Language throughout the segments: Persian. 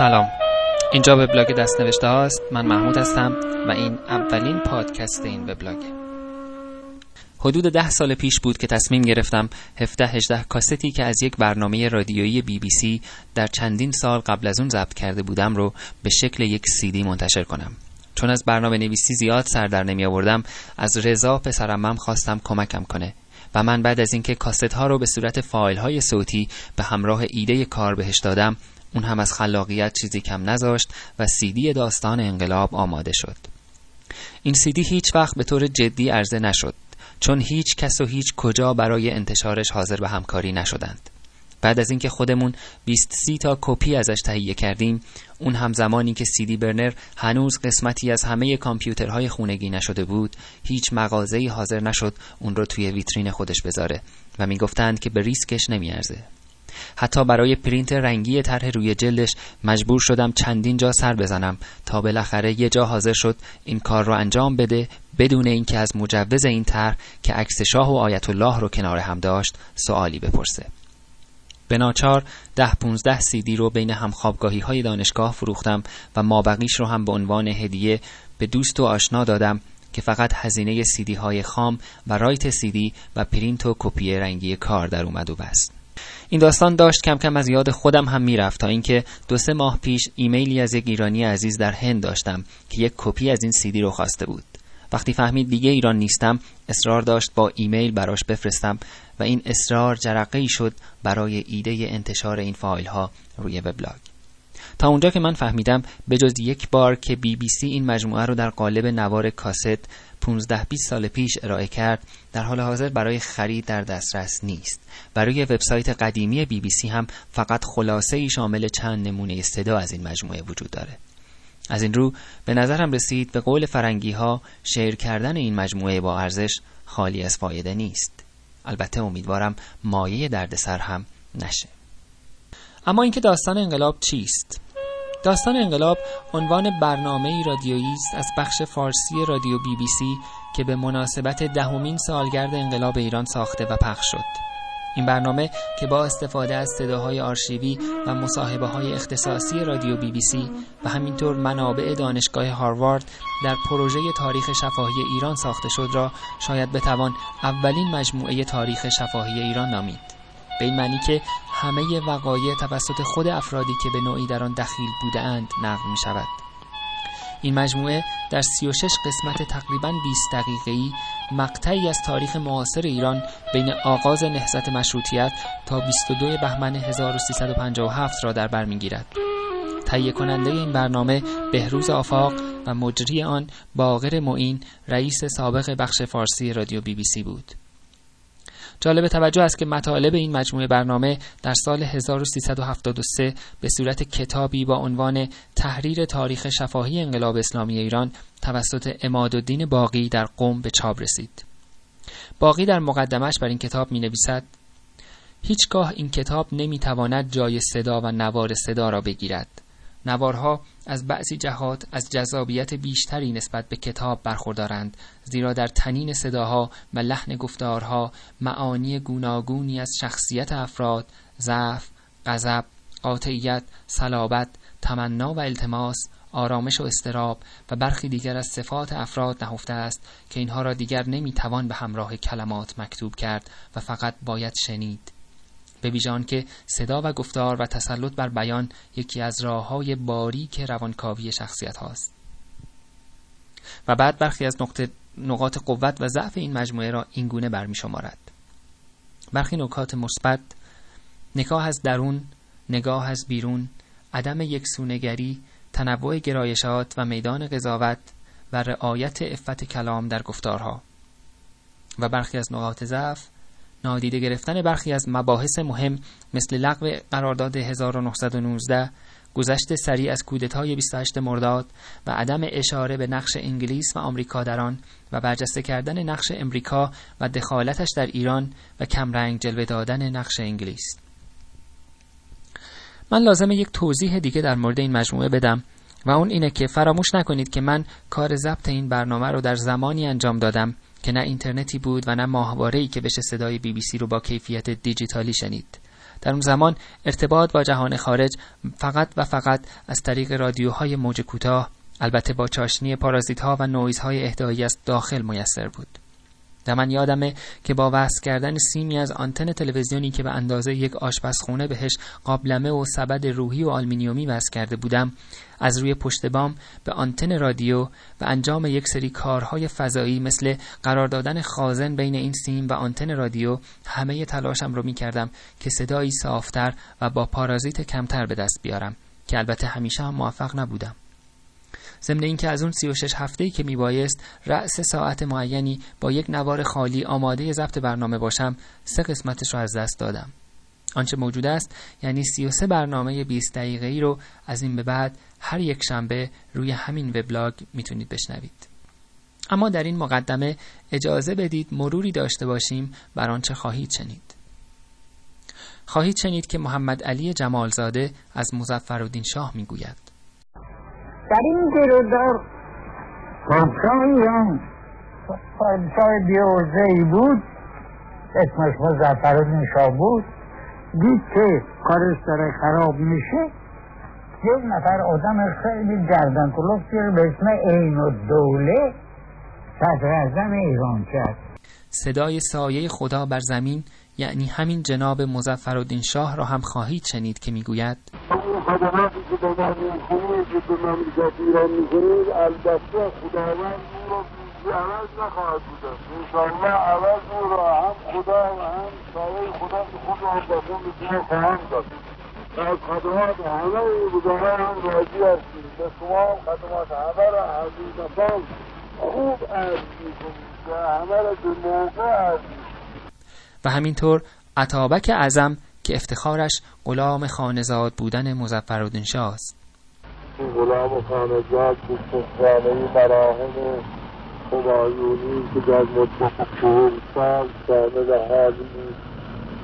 سلام. اینجا وبلاگ دستنوشته هاست. من محمود هستم و این اولین پادکست این وبلاگه حدود ده سال پیش بود که تصمیم گرفتم 17 18 کاستی که از یک برنامه رادیویی بی بی سی در چندین سال قبل از اون ضبط کرده بودم رو به شکل یک سی دی منتشر کنم. چون از برنامه نویسی زیاد سر در نمی آوردم از رضا پسرمم خواستم کمکم کنه و من بعد از اینکه کاست ها رو به صورت فایل های صوتی به همراه ایده کار بهش دادم اون هم از خلاقیت چیزی کم نذاشت و سیدی داستان انقلاب آماده شد. این سیدی هیچ وقت به طور جدی عرضه نشد چون هیچ کس و هیچ کجا برای انتشارش حاضر به همکاری نشدند. بعد از اینکه خودمون 20 سی تا کپی ازش تهیه کردیم اون هم زمانی که سیدی برنر هنوز قسمتی از همه کامپیوترهای خونگی نشده بود هیچ مغازه‌ای حاضر نشد اون رو توی ویترین خودش بذاره و می‌گفتند که به ریسکش نمیارزه. حتی برای پرینت رنگی طرح روی جلدش مجبور شدم چندین جا سر بزنم تا بالاخره یه جا حاضر شد این کار رو انجام بده بدون اینکه از مجوز این طرح که عکس شاه و آیت الله رو کنار هم داشت سوالی بپرسه. به ناچار ده پونزده سیدی رو بین همخوابگاهی های دانشگاه فروختم و مابقیش رو هم به عنوان هدیه به دوست و آشنا دادم که فقط هزینه سیدی های خام و write سیدی و پرینت و کپی رنگی کار در اومد و بست. این داستان داشت کم کم از یاد خودم هم می‌رفت تا اینکه دو سه ماه پیش ایمیلی از یک ایرانی عزیز در هند داشتم که یک کپی از این سیدی رو خواسته بود. وقتی فهمید دیگه ایران نیستم اصرار داشت با ایمیل براش بفرستم و این اصرار جرقه ای شد برای ایده انتشار این فایل ها روی وبلاگ. تا اونجا که من فهمیدم به جز یک بار که بی بی سی این مجموعه رو در قالب نوار کاست 15 20 سال پیش ارائه کرد در حال حاضر برای خرید در دسترس نیست. برای وبسایت قدیمی بی بی سی هم فقط خلاصه ای شامل چند نمونه صدا از این مجموعه وجود داره. از این رو به نظرم رسید به قول فرنگی ها شیر کردن این مجموعه با ارزش خالی از فایده نیست. البته امیدوارم مایه دردسر هم نشه. اما اینکه داستان انقلاب چیست؟ داستان انقلاب عنوان برنامه رادیویی است از بخش فارسی رادیو بی بی سی که به مناسبت دهمین سالگرد انقلاب ایران ساخته و پخش شد. این برنامه که با استفاده از صداهای آرشیوی و مصاحبه های اختصاصی رادیو بی بی سی و همینطور منابع دانشگاه هاروارد در پروژه تاریخ شفاهی ایران ساخته شد را شاید بتوان اولین مجموعه تاریخ شفاهی ایران نامید. به این معنی که همه وقایع توسط خود افرادی که به نوعی در آن دخیل بودند نقل می شود این مجموعه در 36 قسمت تقریبا 20 دقیقه‌ای مقطعی از تاریخ معاصر ایران بین آغاز نهضت مشروطیت تا 22 بهمن 1357 را در بر می‌گیرد. تهیه کننده این برنامه بهروز آفاق و مجری آن باقر معین رئیس سابق بخش فارسی رادیو بی بی سی بود. جالب توجه است که مطالب این مجموعه برنامه در سال 1373 به صورت کتابی با عنوان تحریر تاریخ شفاهی انقلاب اسلامی ایران توسط امادالدین باقی در قم به چاپ رسید. باقی در مقدمش بر این کتاب می نویسد هیچگاه این کتاب نمی تواند جای صدا و نوار صدا را بگیرد. نوارها از بعضی جهات از جذابیت بیشتری نسبت به کتاب برخوردارند زیرا در تنین صداها و لحن گفتارها معانی گوناگونی از شخصیت افراد ضعف غضب قاطعیت صلابت تمنا و التماس آرامش و استراب و برخی دیگر از صفات افراد نهفته است که اینها را دیگر نمی‌توان به همراه کلمات مکتوب کرد و فقط باید شنید. به ویژان که صدا و گفتار و تسلط بر بیان یکی از راه های باریک روانکاوی شخصیت هاست. و بعد برخی از نقطه نقاط قوت و ضعف این مجموعه را اینگونه برمی شمارد برخی نکات مثبت نگاه از درون نگاه از بیرون عدم یکسونگری تنوع گرایشات و میدان قضاوت و رعایت افت کلام در گفتارها. و برخی از نقاط ضعف نادیده گرفتن برخی از مباحث مهم مثل لغو قرارداد 1919 گذشت سریع از کودتای 28 مرداد و عدم اشاره به نقش انگلیس و آمریکا در آن و برجسته کردن نقش امریکا و دخالتش در ایران و کمرنگ جلوه دادن نقش انگلیس. من لازم یک توضیح دیگه در مورد این مجموعه بدم و اون اینه که فراموش نکنید که من کار ضبط این برنامه رو در زمانی انجام دادم که نه اینترنتی بود و نه ماهواره‌ای که بشه صدای بی بی سی رو با کیفیت دیجیتالی شنید. در اون زمان ارتباط با جهان خارج فقط و فقط از طریق رادیوهای موج کوتاه البته با چاشنی پارازیت ها و نویز های اهدایی از داخل میسر بود. من یادمه که با وصل کردن سیمی از آنتن تلویزیونی که به اندازه یک آشپزخونه بهش قابلمه و سبد روحی و آلمینیومی وصل کرده بودم از روی پشت بام به آنتن رادیو و انجام یک سری کارهای فضایی مثل قرار دادن خازن بین این سیم و آنتن رادیو همه تلاشم رو می کردم که صدایی صافتر و با پارازیت کمتر به دست بیارم که البته همیشه هم موفق نبودم. ضمن اینکه از اون 36 هفته‌ای که میبایست رأس ساعت معینی با یک نوار خالی آماده ضبط برنامه باشم سه قسمتش رو از دست دادم. آنچه موجود است یعنی 33 برنامه 20 دقیقه ای رو از این به بعد هر یک شنبه روی همین وبلاگ می‌تونید بشنوید. اما در این مقدمه اجازه بدید مروری داشته باشیم بر آنچه خواهید شنید. خواهید شنید که محمد علی جمالزاده از مظفرالدین شاه می‌گوید. در این گرودار. پادشاه ایران پادشاه بیوزه ای بود اسمش مزفر و بود دید که کارش داره خراب میشه یک نفر آدم خیلی گردن کلوف به اسم عین و دوله صدر ایران کرد. صدای سایه خدا بر زمین یعنی همین جناب مزفر شاه را هم خواهید شنید که می‌گوید اون خدماتی که به من به مملکت ایران می‌کنید البته خداوند او بیزی عوض نخواهد عوض او را هم خدا و هم سایه خدا که خود را به خون بسیار خواهند داد از خدمات همه بزرگان هم راضی هستیم به شما خدمات همه خوب عرض می‌کنید و همه را به و همینطور عطابک اعظم که افتخارش غلام خانزاد بودن مزفرالدین شاه است غلام خانزاد بود خانه مراحل همایونی که در مدت چهل سال شامل حالی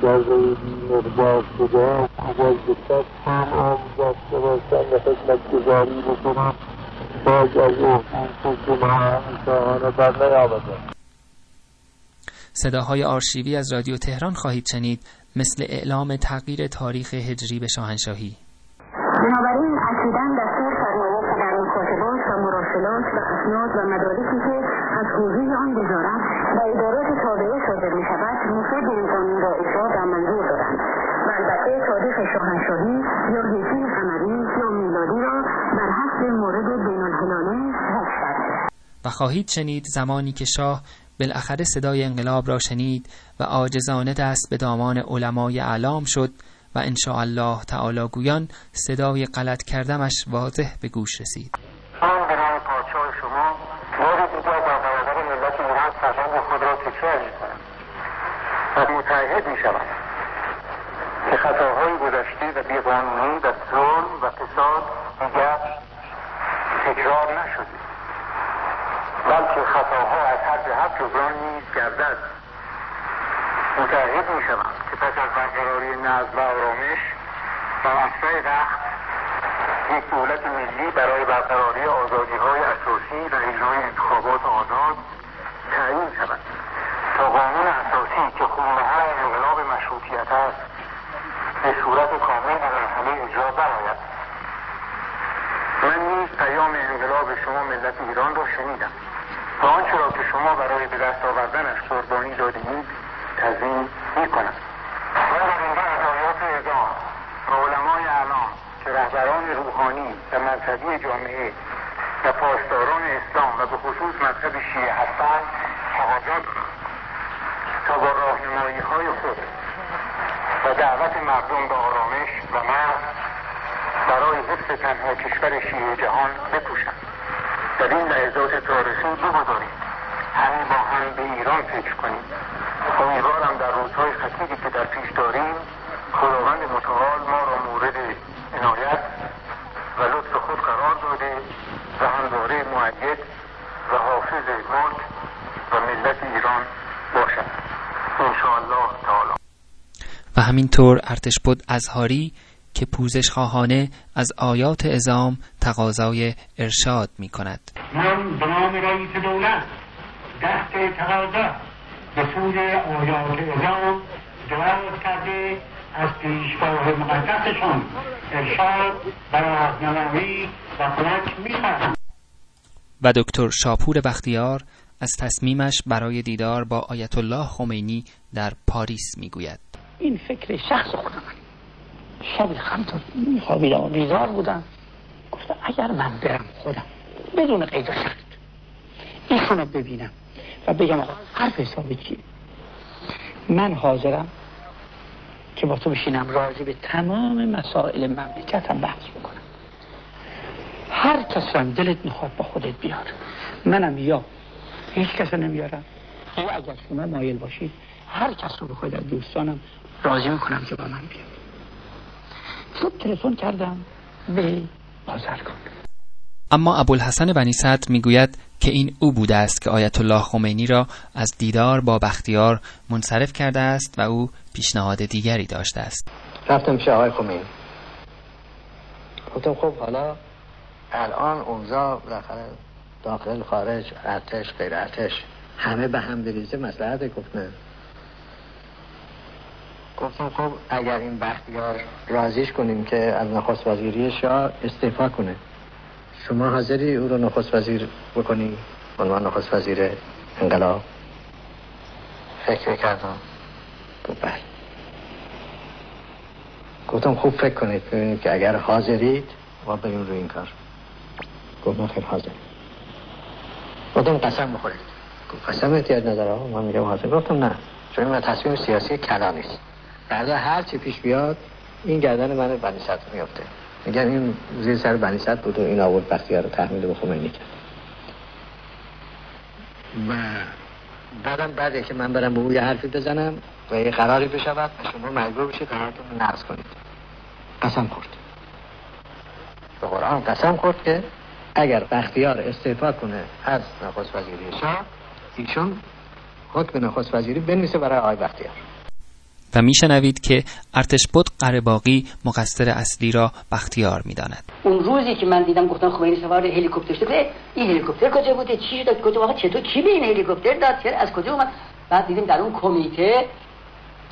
در غیبی مقدار شده قبل به هم آن داشته باشم و خدمت گذاری بکنم. باز از احسان که شاهانه بر نیامده. صداهای آرشیوی از رادیو تهران خواهید شنید مثل اعلام تغییر تاریخ هجری به شاهنشاهی. بنابراین اکیدا دستور فرمایید که در اون کاتبات و مراسلات و اسناد و مدارکی که از حوزه آن وزارت و ادارات تابعه صادر می شود مفید این قانون را اجرا در منظور دارند. و البته تاریخ شاهنشاهی یا هجری قمری یا میلادی را بر حسب مورد بین الهلالی و خواهید شنید زمانی که شاه بالاخره صدای انقلاب را شنید و عاجزانه دست به دامان علمای اعلام شد و ان الله تعالی گویان صدای غلط کردمش واضح به گوش رسید. من نام پادشاه شما. بار دیگر در برابر ملت ایران سرهنگ خود را تکرار و متعهد می‌شوم. که خطاهای گذشته و بیقانونی و ظلم و فساد دیگر تکرار نشده. بلکه خطاها از هر جهت جبران نیز گردد. متعهد می شوم که پس از برقراری نظم و آرامش و مقطع وقت یک دولت ملی برای برقراری آزادی های اساسی و اجرای انتخابات آزاد تعیین شود. تا قانون اساسی که خونهر انقلاب مشروطیت است به صورت کامل و مرحله اجرا برآید. من نیز پیام انقلاب شما ملت ایران را شنیدم. و آنچه را که شما برای به دست آوردنش قربانی دادید تضمین می‌کنم. من در اینجا از آیات اعظام و علمای اعلام که رهبران روحانی و مذهبی جامعه و پاسداران اسلام و به خصوص مذهب شیعه هستند تقاضا تا با راهنمایی های خود و دعوت مردم به آرامش و مرد برای حفظ تنها کشور شیعه جهان بکوشند در این لحظات تاریخی بگذاریم همه با هم به ایران فکر کنیم. امیدوارم در روزهای خطیری که در پیش داریم خداوند متعال ما را مورد عنایت و لطف خود قرار داده و همواره معید و حافظ ملک و ملت ایران باشد. انشاءالله تعالی. و همینطور ارتش بود ازهاری که پوزش خواهانه از آیات ازام تقاضای ارشاد می کند من به نام رئیس دولت دست تقاضا به سوی آیات ازام دراز کرده از پیشگاه مقدسشان ارشاد و راهنمایی و کمک می‌خواهم و دکتر شاپور بختیار از تصمیمش برای دیدار با آیت الله خمینی در پاریس می‌گوید. این فکر شخص خودم. شب خمتون میخوابیدم و بیزار بودم. گفتم اگر من برم خودم بدون قید و شرط ایشون رو ببینم. و بگم آقا حرف حساب چیه من حاضرم که با تو بشینم راضی به تمام مسائل مملکتم بحث بکنم. هر کس هم دلت می‌خواد با خودت بیار. منم یا هیچ کس رو نمیارم. یا اگر شما مایل باشید هر کس رو بخواید از دوستانم راضی می‌کنم که با من بیاد. صبح تلفن کردم به بازرگان. اما ابوالحسن بنی صدر می‌گوید که این او بوده است که آیت الله خمینی را از دیدار با بختیار منصرف کرده است و او پیشنهاد دیگری داشته است. رفتم پیش آقای خمینی. گفتم خب حالا؟ الان اوضاع بالاخره داخل خارج ارتش غیر ارتش همه به هم بریزه مسئله گفت نه گفتم خب اگر این بختیار رازیش کنیم که از نخست وزیری شاه استعفا کنه. شما حاضری او رو نخست وزیر بکنی؟ عنوان نخست وزیر انقلاب. فکر کردم بله. گفتم خوب فکر کنید ببینید که اگر حاضرید ما بریم روی این کار. گفت من خیلی حاضر. گفتم قسم بخورید. گفت قسم احتیاج نداره من میگم حاضر. گفتم نه. چون من تصمیم سیاسی کلا نیست. بعدا هر چی پیش بیاد این گردن من بنی صدر میفته میگن این زیر سر بنی صدر بود و این آورد بختیار رو تحمیل به خمینی کرد و بعدم بعد که من برم به او یه حرفی بزنم و یه قراری بشود و شما مجبور بشید قرارتون رو نقض کنید. قسم خورد. به قرآن قسم خورد که اگر بختیار استعفا کنه از نخست وزیری شاه ایشون حکم نخست وزیری بنویسه برای آقای بختیار. و میشنوید که ارتش بود قرباقی مقصر اصلی را بختیار می‌داند. اون روزی که من دیدم گفتن خمینی سوار هلیکوپتر شده این هلیکوپتر کجا بوده؟ چی شد کجا؟ واقعا چطور؟ کی به این هلیکوپتر داد؟ چرا؟ از کجا اومد؟ بعد دیدیم در اون کمیته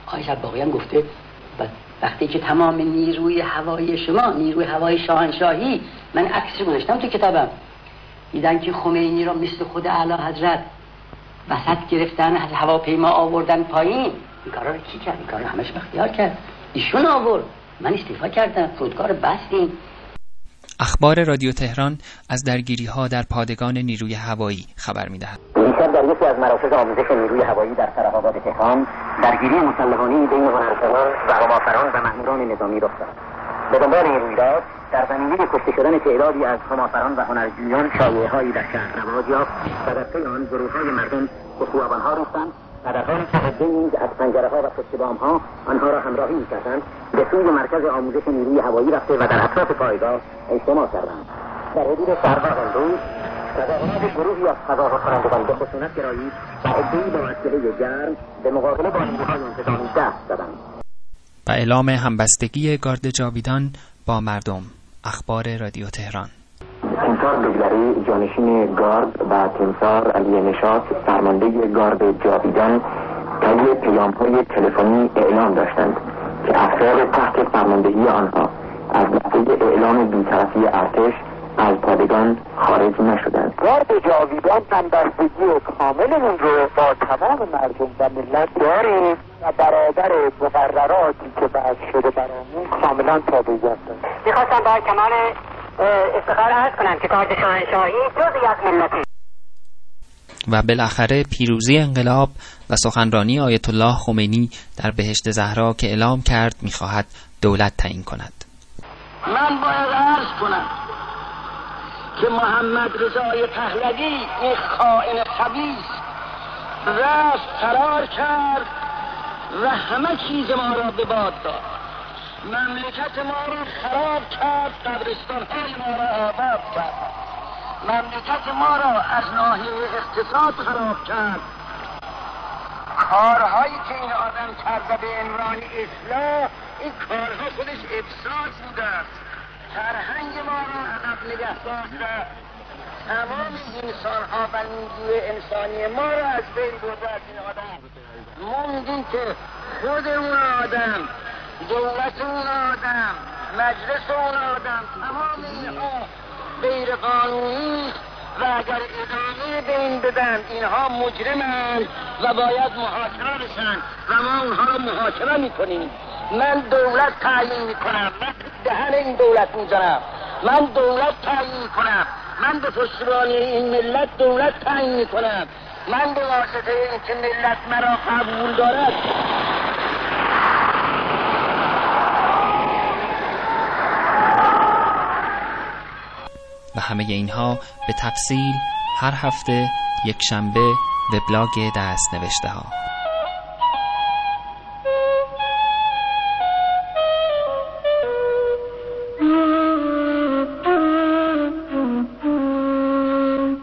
آقای شباقی هم گفته وقتی که تمام نیروی هوایی شما نیروی هوایی شاهنشاهی من عکسش گذاشتم تو کتابم. دیدن که خمینی را مثل خود اعلی حضرت وسط گرفتن از هواپیما آوردن پایین این کارا رو کی کرد؟ این کارا همش بختیار کرد. ایشون آورد. من استعفا کردم. فرودگاه رو بستیم اخبار رادیو تهران از درگیری ها در پادگان نیروی هوایی خبر می دهد. دیشب در یکی از مراکز آموزش نیروی هوایی در سرحدات تهران درگیری مسلحانه بین هنرمندان و همافران و مأموران نظامی رخ داد. به دنبال این رویداد در زمینه کشته شدن تعدادی از همافران و هنرجویان شایعههایی در شهر رواج یافت و در پی آن گروههای مردم به خیابانها ریختند و در حالی که عده نیز از پنجره ها و پشت بام ها آنها را همراهی می‌کردند. به سوی مرکز آموزش نیروی هوایی رفته و در اطراف پایگاه اجتماع کردند. در حدود شهرها روز تظاهرات گروهی از تظاهر کنندگان به خشونت گرایی و عدهای با اسلحه گرم به مقابله با نیروهای انتظامی دست زدند. و اعلام همبستگی گارد جاویدان با مردم. اخبار رادیو تهران. تیمسار بگذری جانشین گارد و تیمسار علی نشاط فرمانده گارد جاویدان طی پیام های تلفنی اعلام داشتند که افراد تحت فرماندهی آنها از لحظه اعلام بیطرفی ارتش از پادگان خارج نشدند. گارد جاویدان همبستگی کاملمون رو با تمام مردم و ملت داریم و برابر مقرراتی که بعد شده برامون کاملا تابعیت داریم. می‌خواستم با کمال افتخار عرض کنم که گارد شاهنشاهی جزی از ملته و بالاخره پیروزی انقلاب و سخنرانی آیت الله خمینی در بهشت زهرا که اعلام کرد می‌خواهد دولت تعیین کند. من باید عرض کنم که محمد رضای پهلوی این خائن خبیث رفت قرار کرد و همه چیز ما را به باد داد. مملکت ما را خراب کرد قبرستان های ما را آباد کرد. مملکت ما را از ناحیه اقتصاد خراب کرد. کارهایی که این آدم کرده به عنوان اصلاح این کارها خودش افساد بوده است. فرهنگ ما را عقب نگه داشته تمام انسان ها و نیروی انسانی ما را از بین برده از این آدم. موندیم که خود اون آدم دولت اون آدم مجلس اون آدم تمام اینها غیر قانونی و اگر ادامه به این بدن اینها مجرمند و باید محاکمه بشن. و ما اونها رو محاکمه می‌کنیم. من دولت تعیین می‌کنم. من دهن این دولت می‌زنم من دولت تعیین می‌کنم. من به پشتیبانی این ملت دولت تعیین می‌کنم. من به واسطه اینکه ملت مرا قبول دارد و همه اینها به تفصیل هر هفته یک شنبه وبلاگ دست نوشته ها